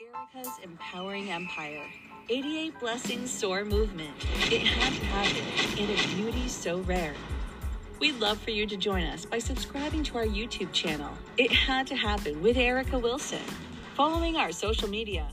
Erica's empowering empire. 88 Blessings Soar Movement. It had to happen in a beauty so rare. We'd love for you to join us by subscribing to our YouTube channel. It had to happen with Erica Wilson. Following our social media